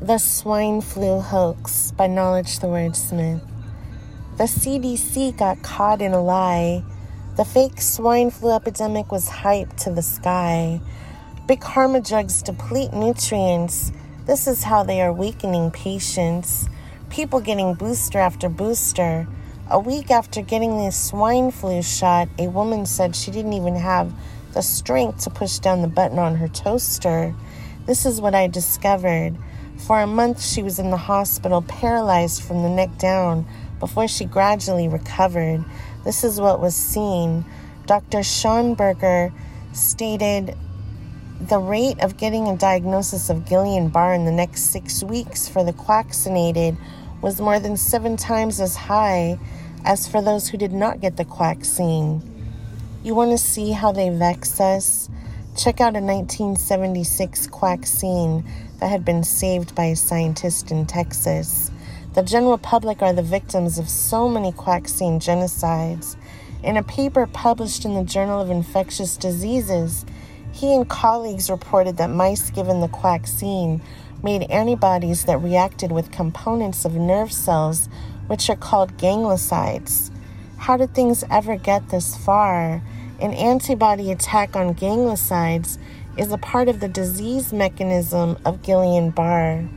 The Swine Flu Hoax by Knowledge the Wordsmith. The CDC got caught in a lie. The fake swine flu epidemic was hyped to the sky. Big Pharma drugs deplete nutrients. This is how they are weakening patients. People getting booster after booster. A week after getting the swine flu shot, a woman said she didn't even have the strength to push down the button on her toaster. This is what I discovered. For a month, she was in the hospital, paralyzed from the neck down, before she gradually recovered. This is what was seen. Dr. Schonberger stated the rate of getting a diagnosis of Guillain Barre in the next six weeks for the quaccinated was more than seven times as high as for those who did not get the quaccine. You want to see how they vex us? Check out a 1976 quaccine that had been saved by a scientist in Texas. The general public are the victims of so many quaccine genocides. In a paper published in the Journal of Infectious Diseases, he and colleagues reported that mice given the quaccine made antibodies that reacted with components of nerve cells, which are called gangliosides. How did things ever get this far? An antibody attack on gangliosides is a part of the disease mechanism of Guillain Barre.